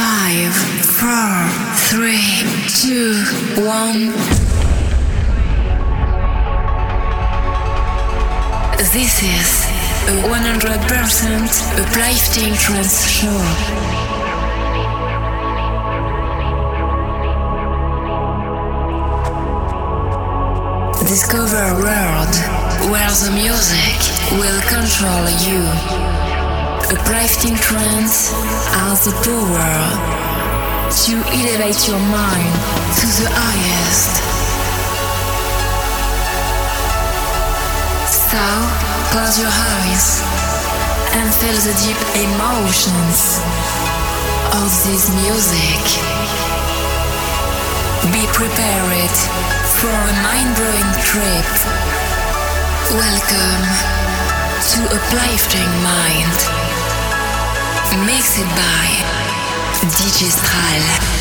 Five, four, three, two, one. This is a 100% uplifting trance show. Discover a world where the music will control you. Uplifting trance has the power to elevate your mind to the highest. So, close your eyes and feel the deep emotions of this music. Be prepared for a mind-blowing trip. Welcome to a Uplifting Mind. Mixed by Digistral.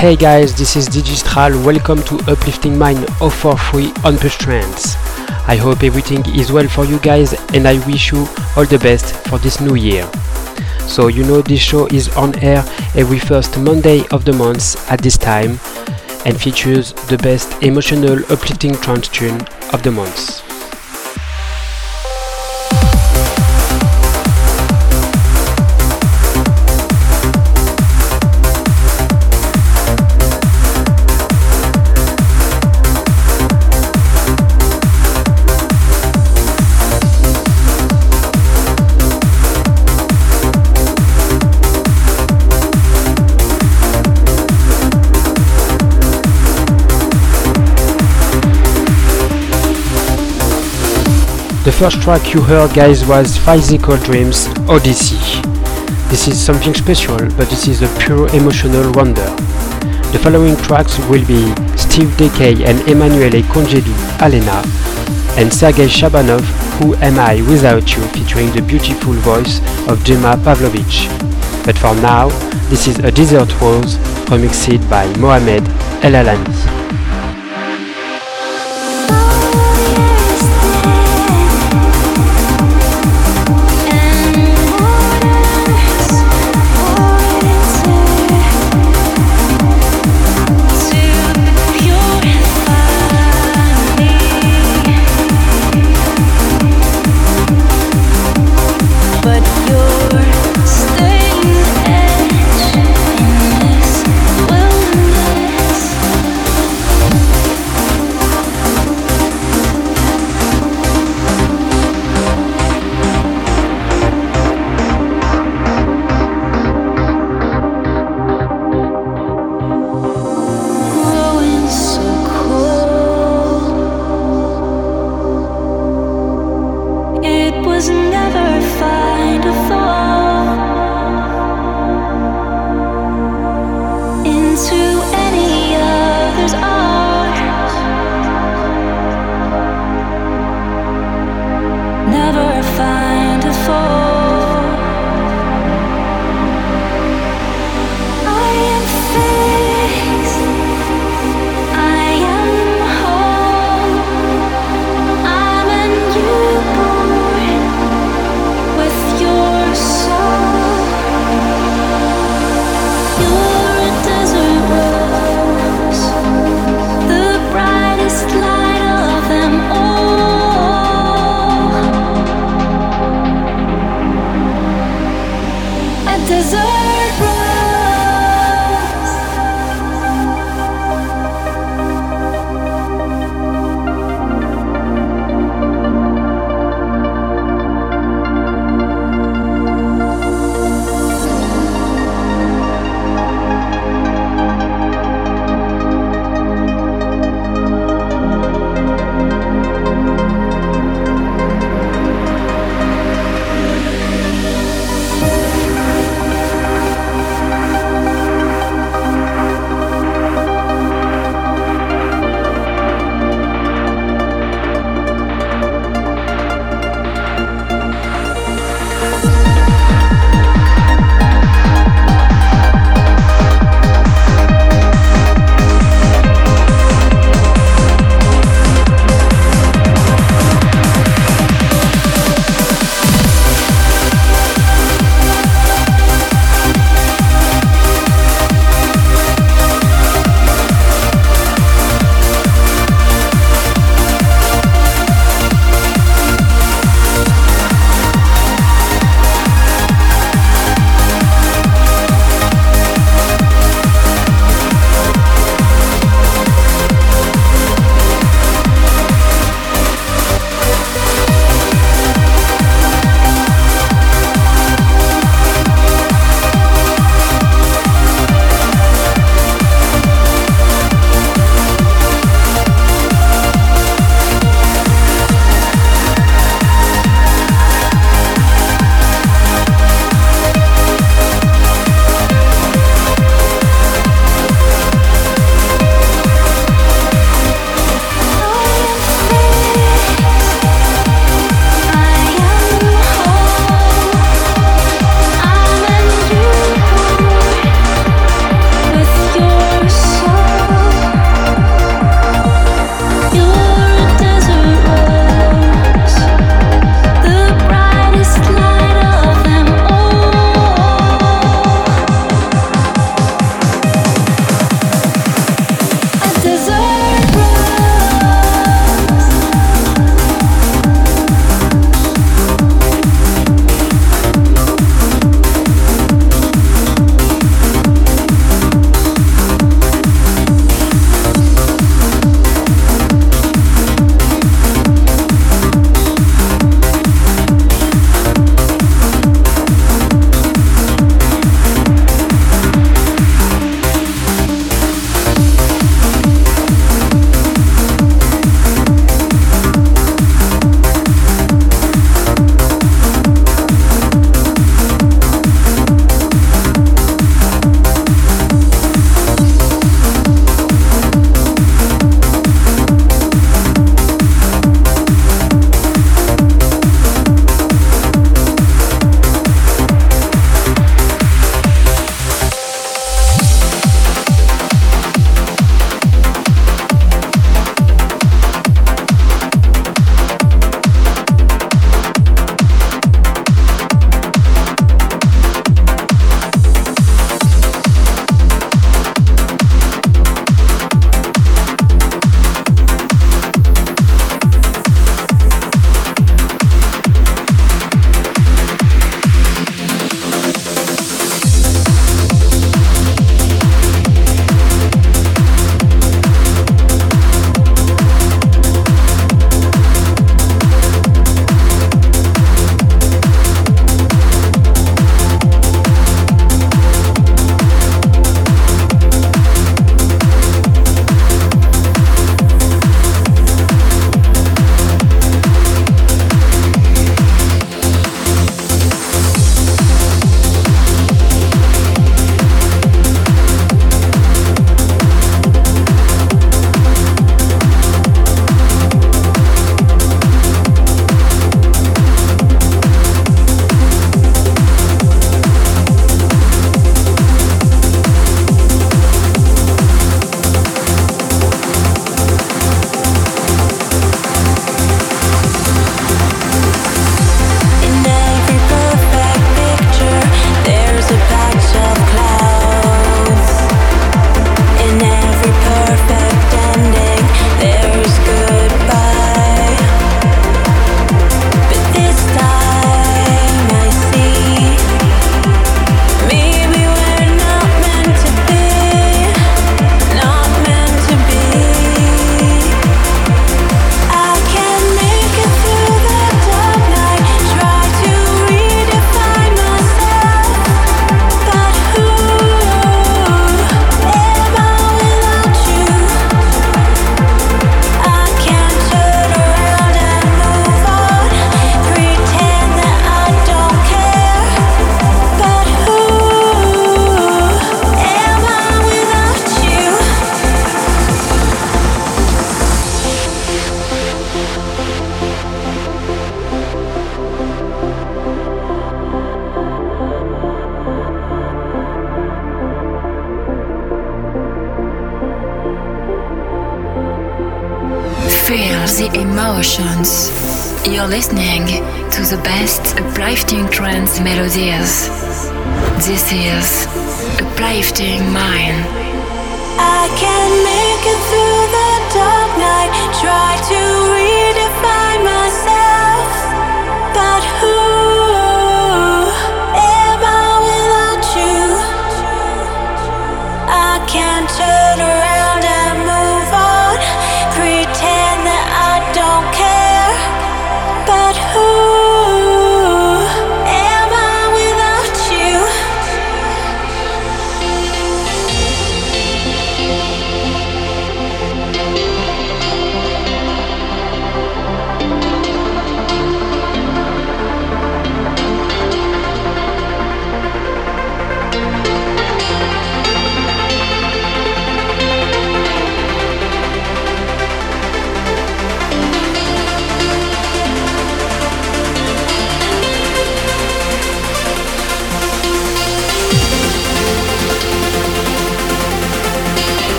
Hey guys, this is Digistral. Welcome to Uplifting Mind 043 on Push Trends. I hope everything is well for you guys and I wish you all the best for this new year. So you know this show is on air every first Monday of the month at this time and features the best emotional uplifting trance tune of the month. The first track you heard guys was Physical Dreams Odyssey. This is something special, but this is a pure emotional wonder. The following tracks will be Steve Dekay and Emanuele Congeddu Alena and Sergei Shabanov Who Am I Without You featuring the beautiful voice of Gemma Pavlovich. But for now, this is A Desert Rose remixed by Mohamed El Alani.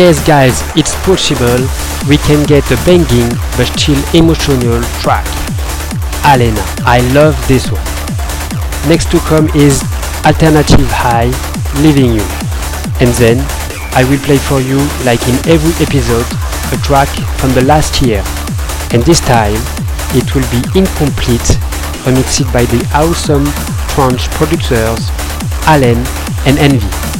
Yes guys, it's possible, we can get a banging but still emotional track. Alena, I love this one. Next to come is Alternative High, Leaving You. And then I will play for you, like in every episode, a track from the last year. And this time, it will be incomplete, remixed by the awesome French producers Allen and Envy.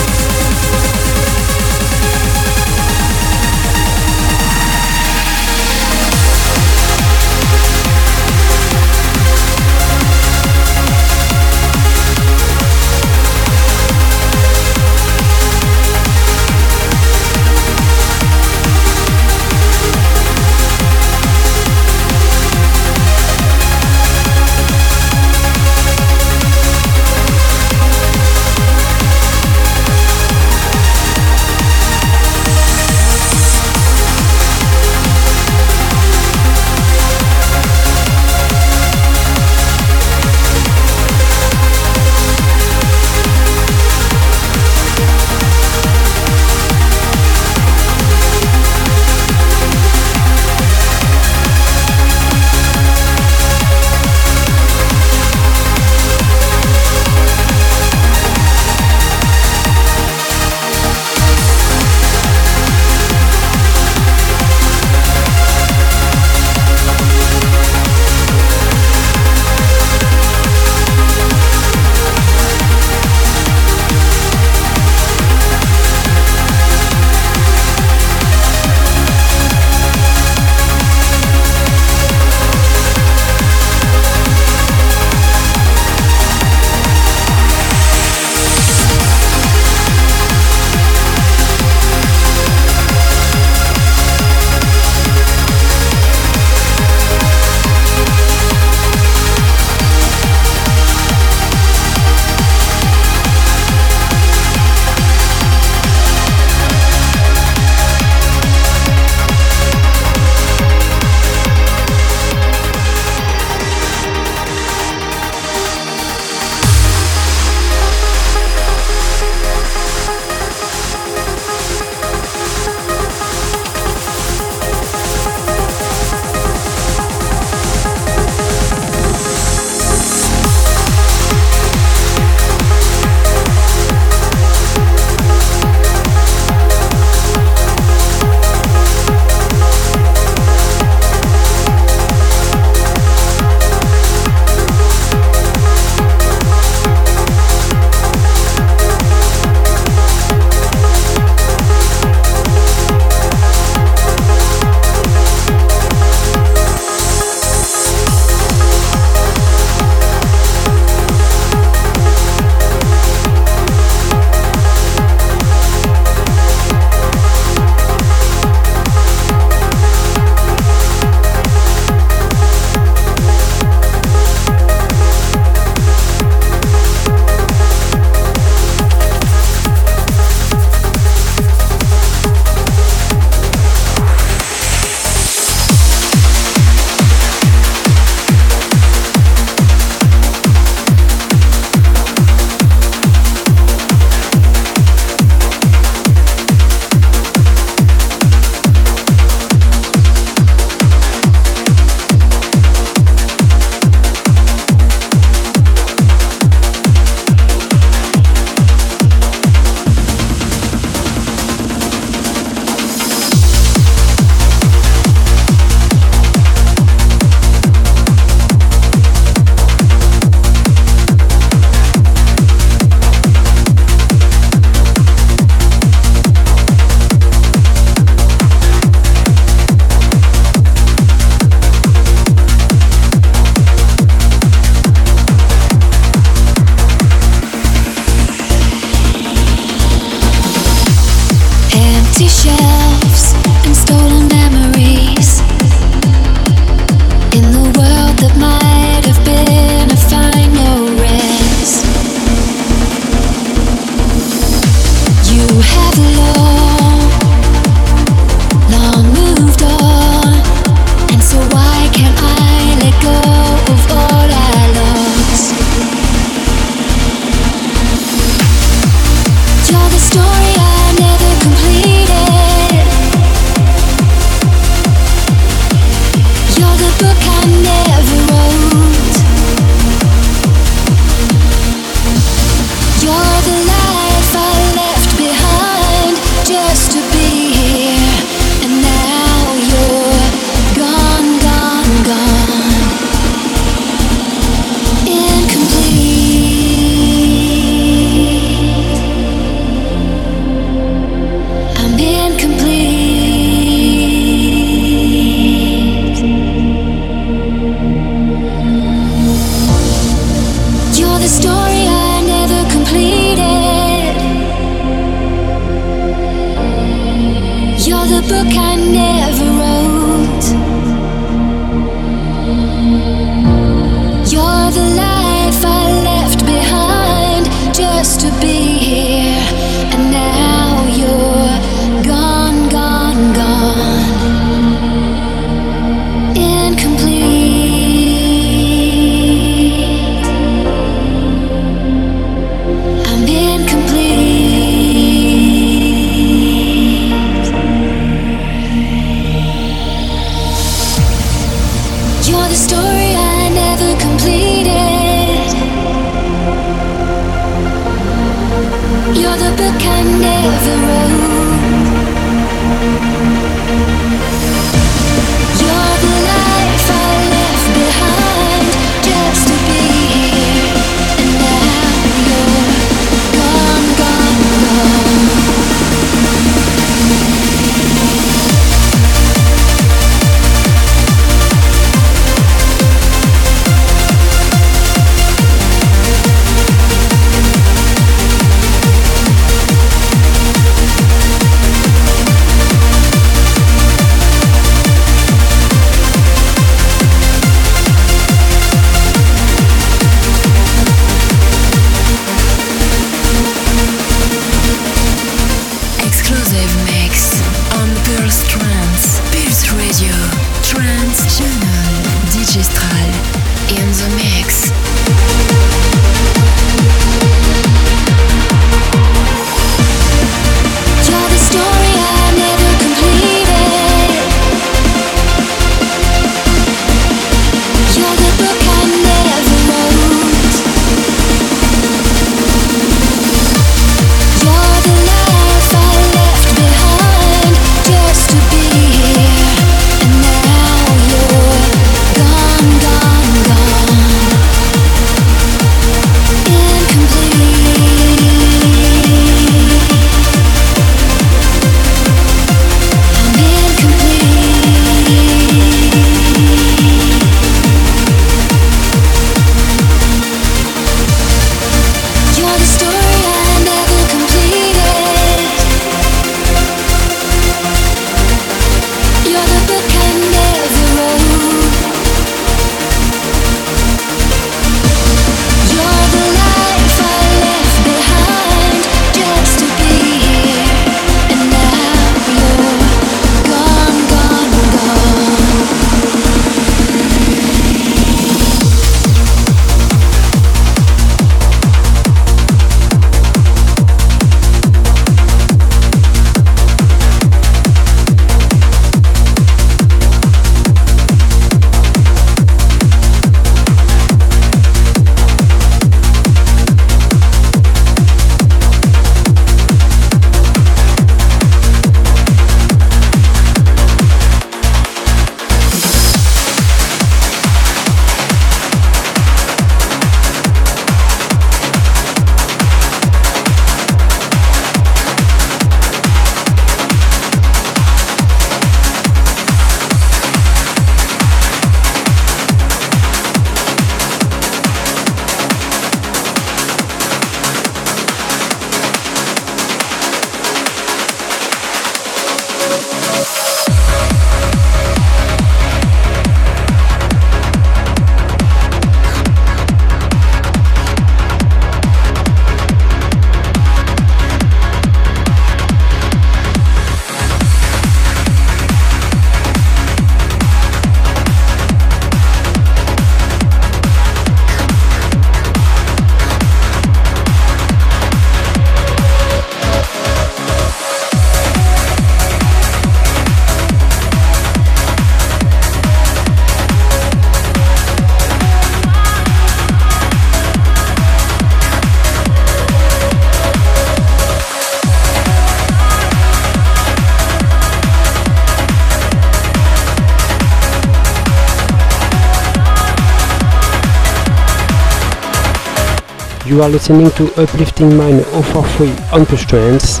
You are listening to Uplifting Mind 043 on Push Trance.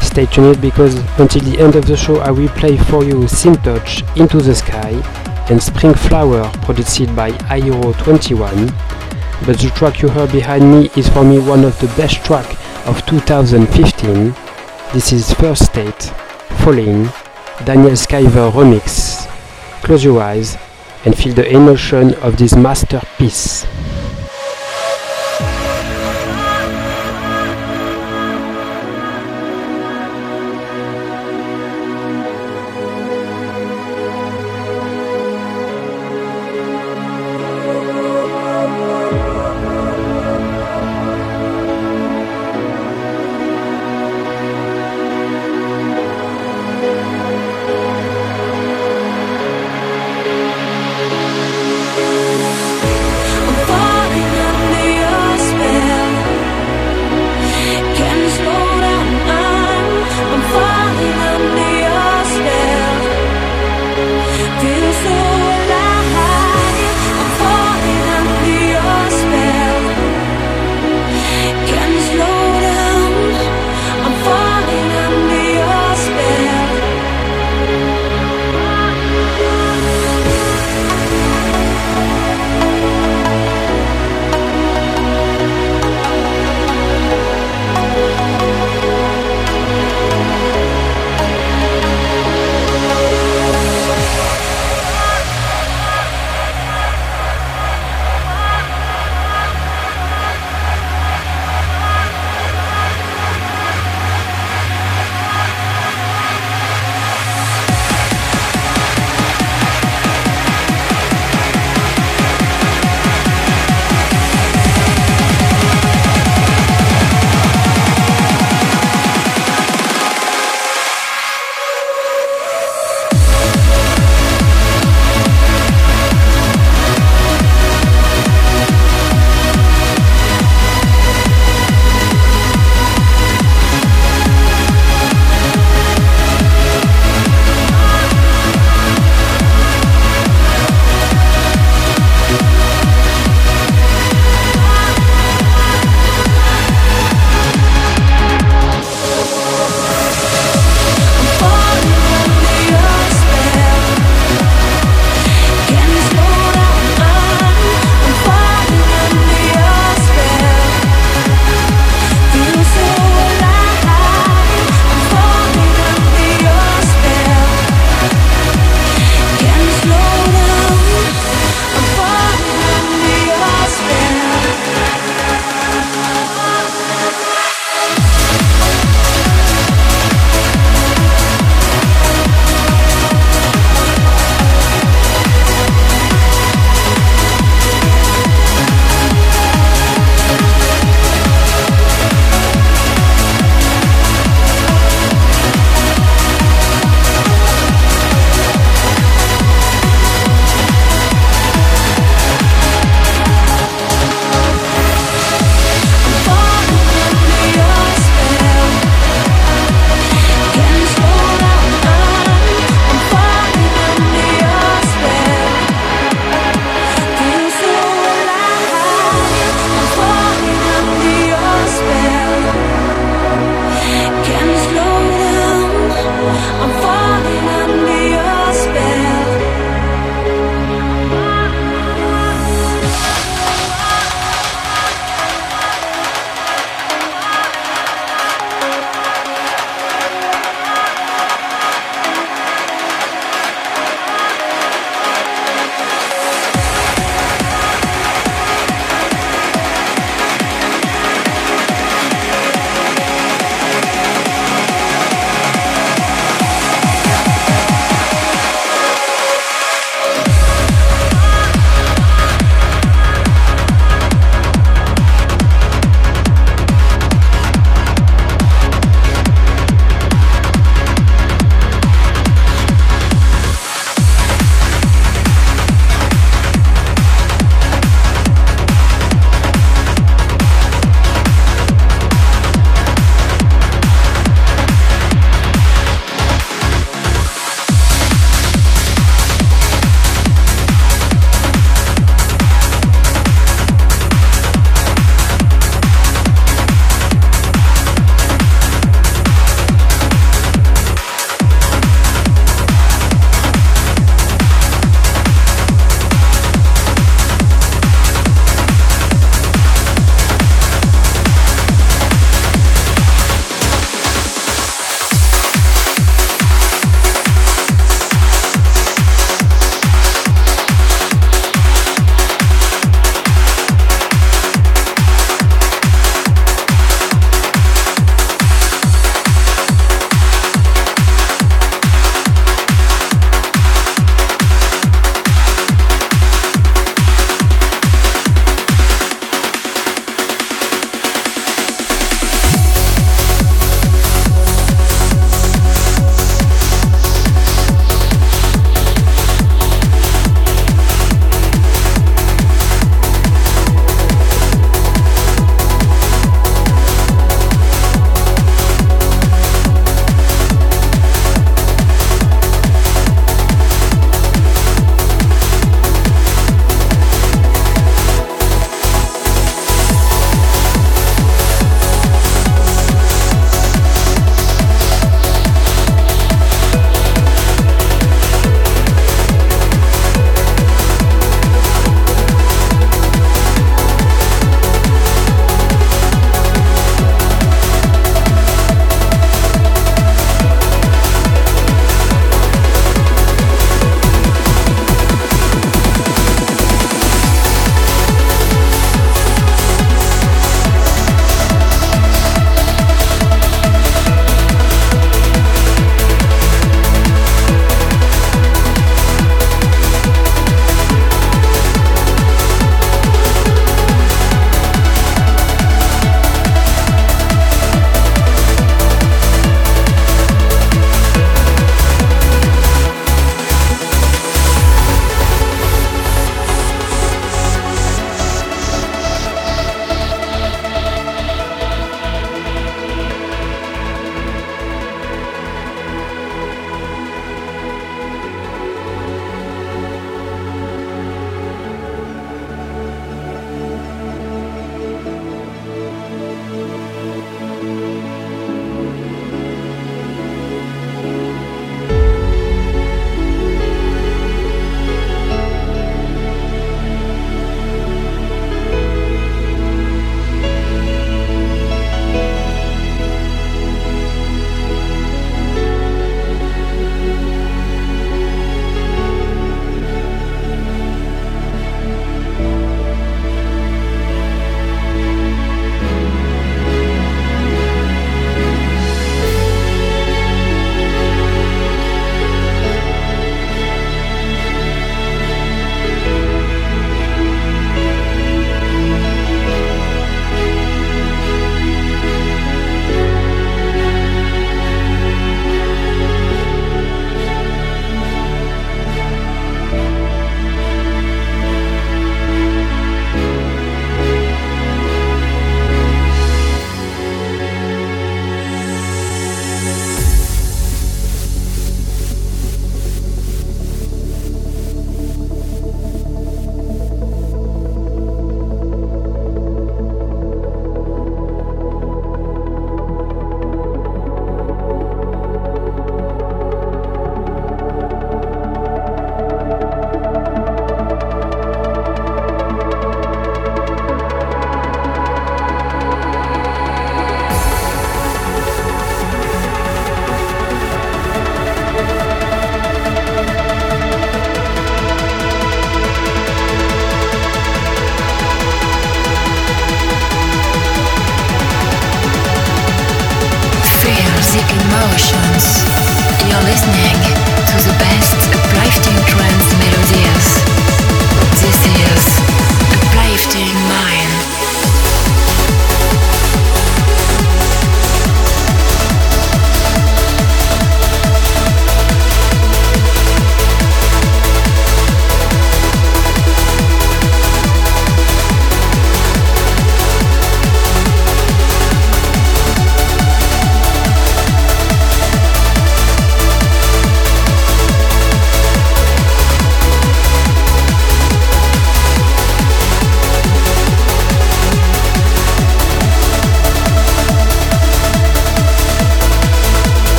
Stay tuned because until the end of the show I will play for you Sim Touch Into the Sky and Spring Flower produced by Iro21. But the track you heard behind me is for me one of the best track of 2015. This is First State, Falling, Daniel Skyver remix. Close your eyes and feel the emotion of this masterpiece.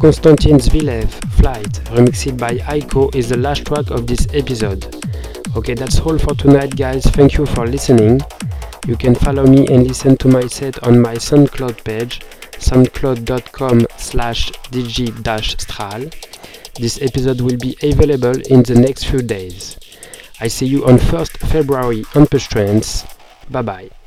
Konstantin Zvilev, Flight, remixed by Aiko, is the last track of this episode. Okay, that's all for tonight, guys. Thank you for listening. You can follow me and listen to my set on my SoundCloud page, soundcloud.com slash digi-stral. This episode will be available in the next few days. I see you on 1st February on Push Trends. Bye bye.